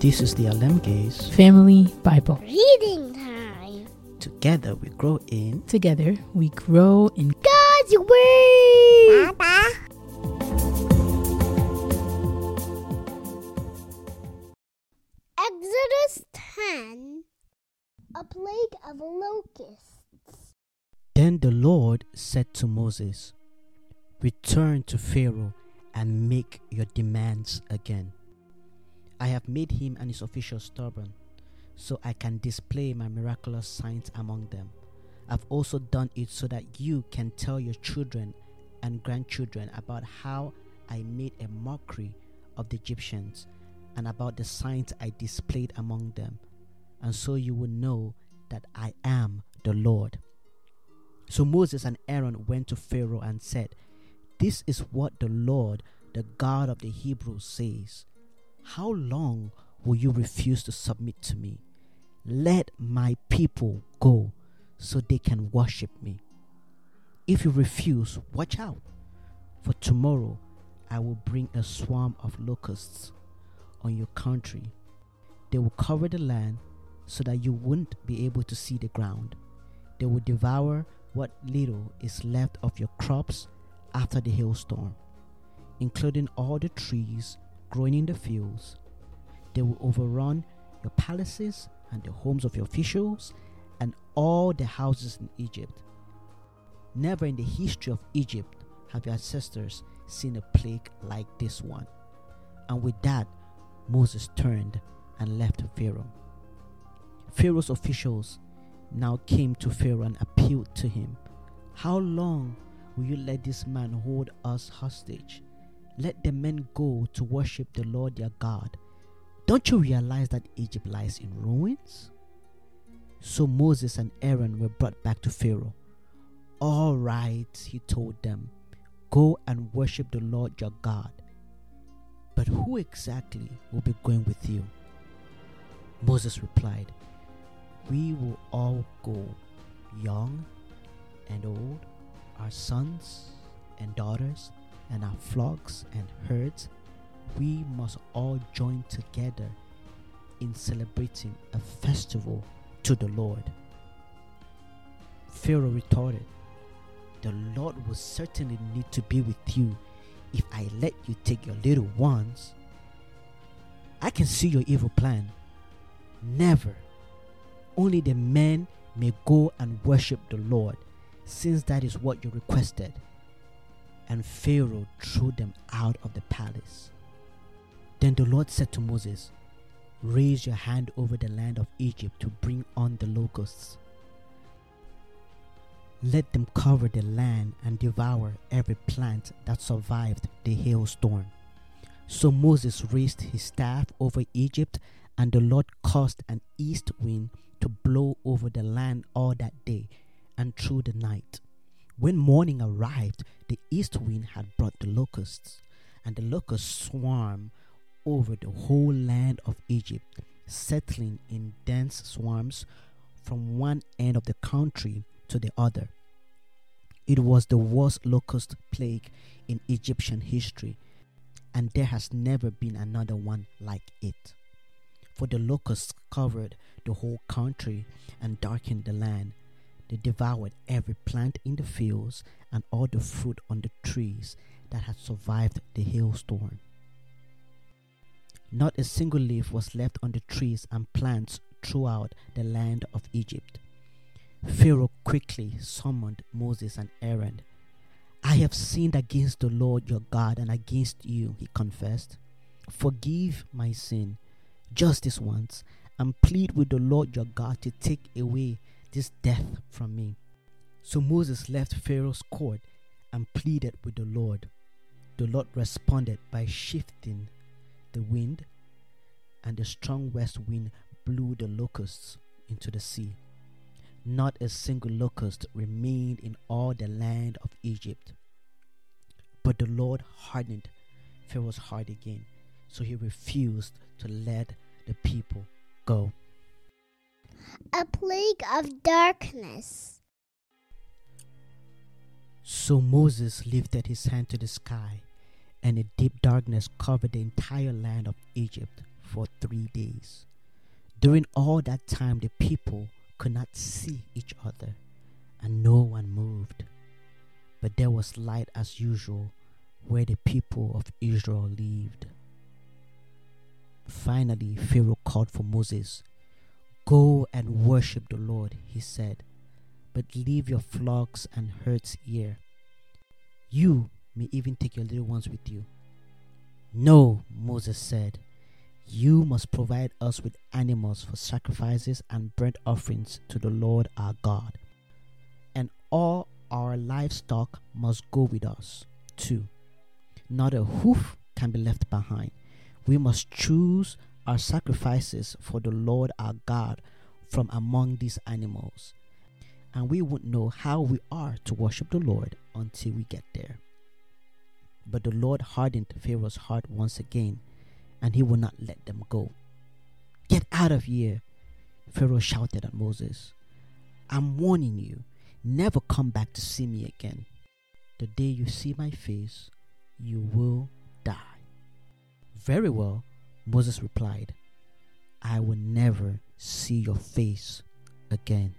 This is the Alem Gaze. Family Bible. Reading time. Together we grow in. Together we grow in God's Word. Papa. Exodus 10 A plague of locusts. Then the Lord said to Moses, Return to Pharaoh and make your demands again. I have made him and his officials stubborn, so I can display my miraculous signs among them. I've also done it so that you can tell your children and grandchildren about how I made a mockery of the Egyptians and about the signs I displayed among them, and so you will know that I am the Lord. So Moses and Aaron went to Pharaoh and said, This is what the Lord, the God of the Hebrews, says How long will you refuse to submit to me? Let my people go so they can worship me. If you refuse, watch out, for tomorrow I will bring a swarm of locusts on your country. They will cover the land so that you won't be able to see the ground. They will devour what little is left of your crops after the hailstorm, including all the trees growing in the fields. They will overrun your palaces and the homes of your officials and all the houses in Egypt. Never in the history of Egypt have your ancestors seen a plague like this one. And with that, Moses turned and left Pharaoh. Pharaoh's officials now came to Pharaoh and appealed to him How long will you let this man hold us hostage? Let the men go to worship the Lord their God. Don't you realize that Egypt lies in ruins? So Moses and Aaron were brought back to Pharaoh. All right, he told them, go and worship the Lord your God. But who exactly will be going with you? Moses replied, We will all go, young and old, our sons and daughters, and our flocks and herds. We must all join together in celebrating a festival to the Lord. Pharaoh retorted, The Lord will certainly need to be with you if I let you take your little ones. I can see your evil plan. Never. Only the men may go and worship the Lord, since that is what you requested. And Pharaoh threw them out of the palace. Then the Lord said to Moses, Raise your hand over the land of Egypt to bring on the locusts. Let them cover the land and devour every plant that survived the hailstorm. So Moses raised his staff over Egypt, and the Lord caused an east wind to blow over the land all that day and through the night. When morning arrived, the east wind had brought the locusts, and the locusts swarmed over the whole land of Egypt, settling in dense swarms from one end of the country to the other. It was the worst locust plague in Egyptian history, and there has never been another one like it. For the locusts covered the whole country and darkened the land. They devoured every plant in the fields and all the fruit on the trees that had survived the hailstorm. Not a single leaf was left on the trees and plants throughout the land of Egypt. Pharaoh quickly summoned Moses and Aaron. I have sinned against the Lord your God and against you, he confessed. Forgive my sin just this once and plead with the Lord your God to take away this death from me. So Moses left Pharaoh's court and pleaded with the Lord. The Lord responded by shifting the wind, and the strong west wind blew the locusts into the sea. Not a single locust remained in all the land of Egypt. But the Lord hardened Pharaoh's heart again, so he refused to let the people go. A plague of darkness. So Moses lifted his hand to the sky, and a deep darkness covered the entire land of Egypt for three days. During all that time, the people could not see each other, and no one moved. But there was light as usual where the people of Israel lived. Finally, Pharaoh called for Moses. Go and worship the Lord, he said, but leave your flocks and herds here. You may even take your little ones with you. No, Moses said, you must provide us with animals for sacrifices and burnt offerings to the Lord our God. And all our livestock must go with us, too. Not a hoof can be left behind. We must choose our sacrifices for the Lord our God from among these animals. And we won't know how we are to worship the Lord until we get there. But the Lord hardened Pharaoh's heart once again, and he would not let them go. Get out of here, Pharaoh shouted at Moses. I'm warning you, never come back to see me again. The day you see my face, you will die. Very well, Moses replied. I will never see your face again.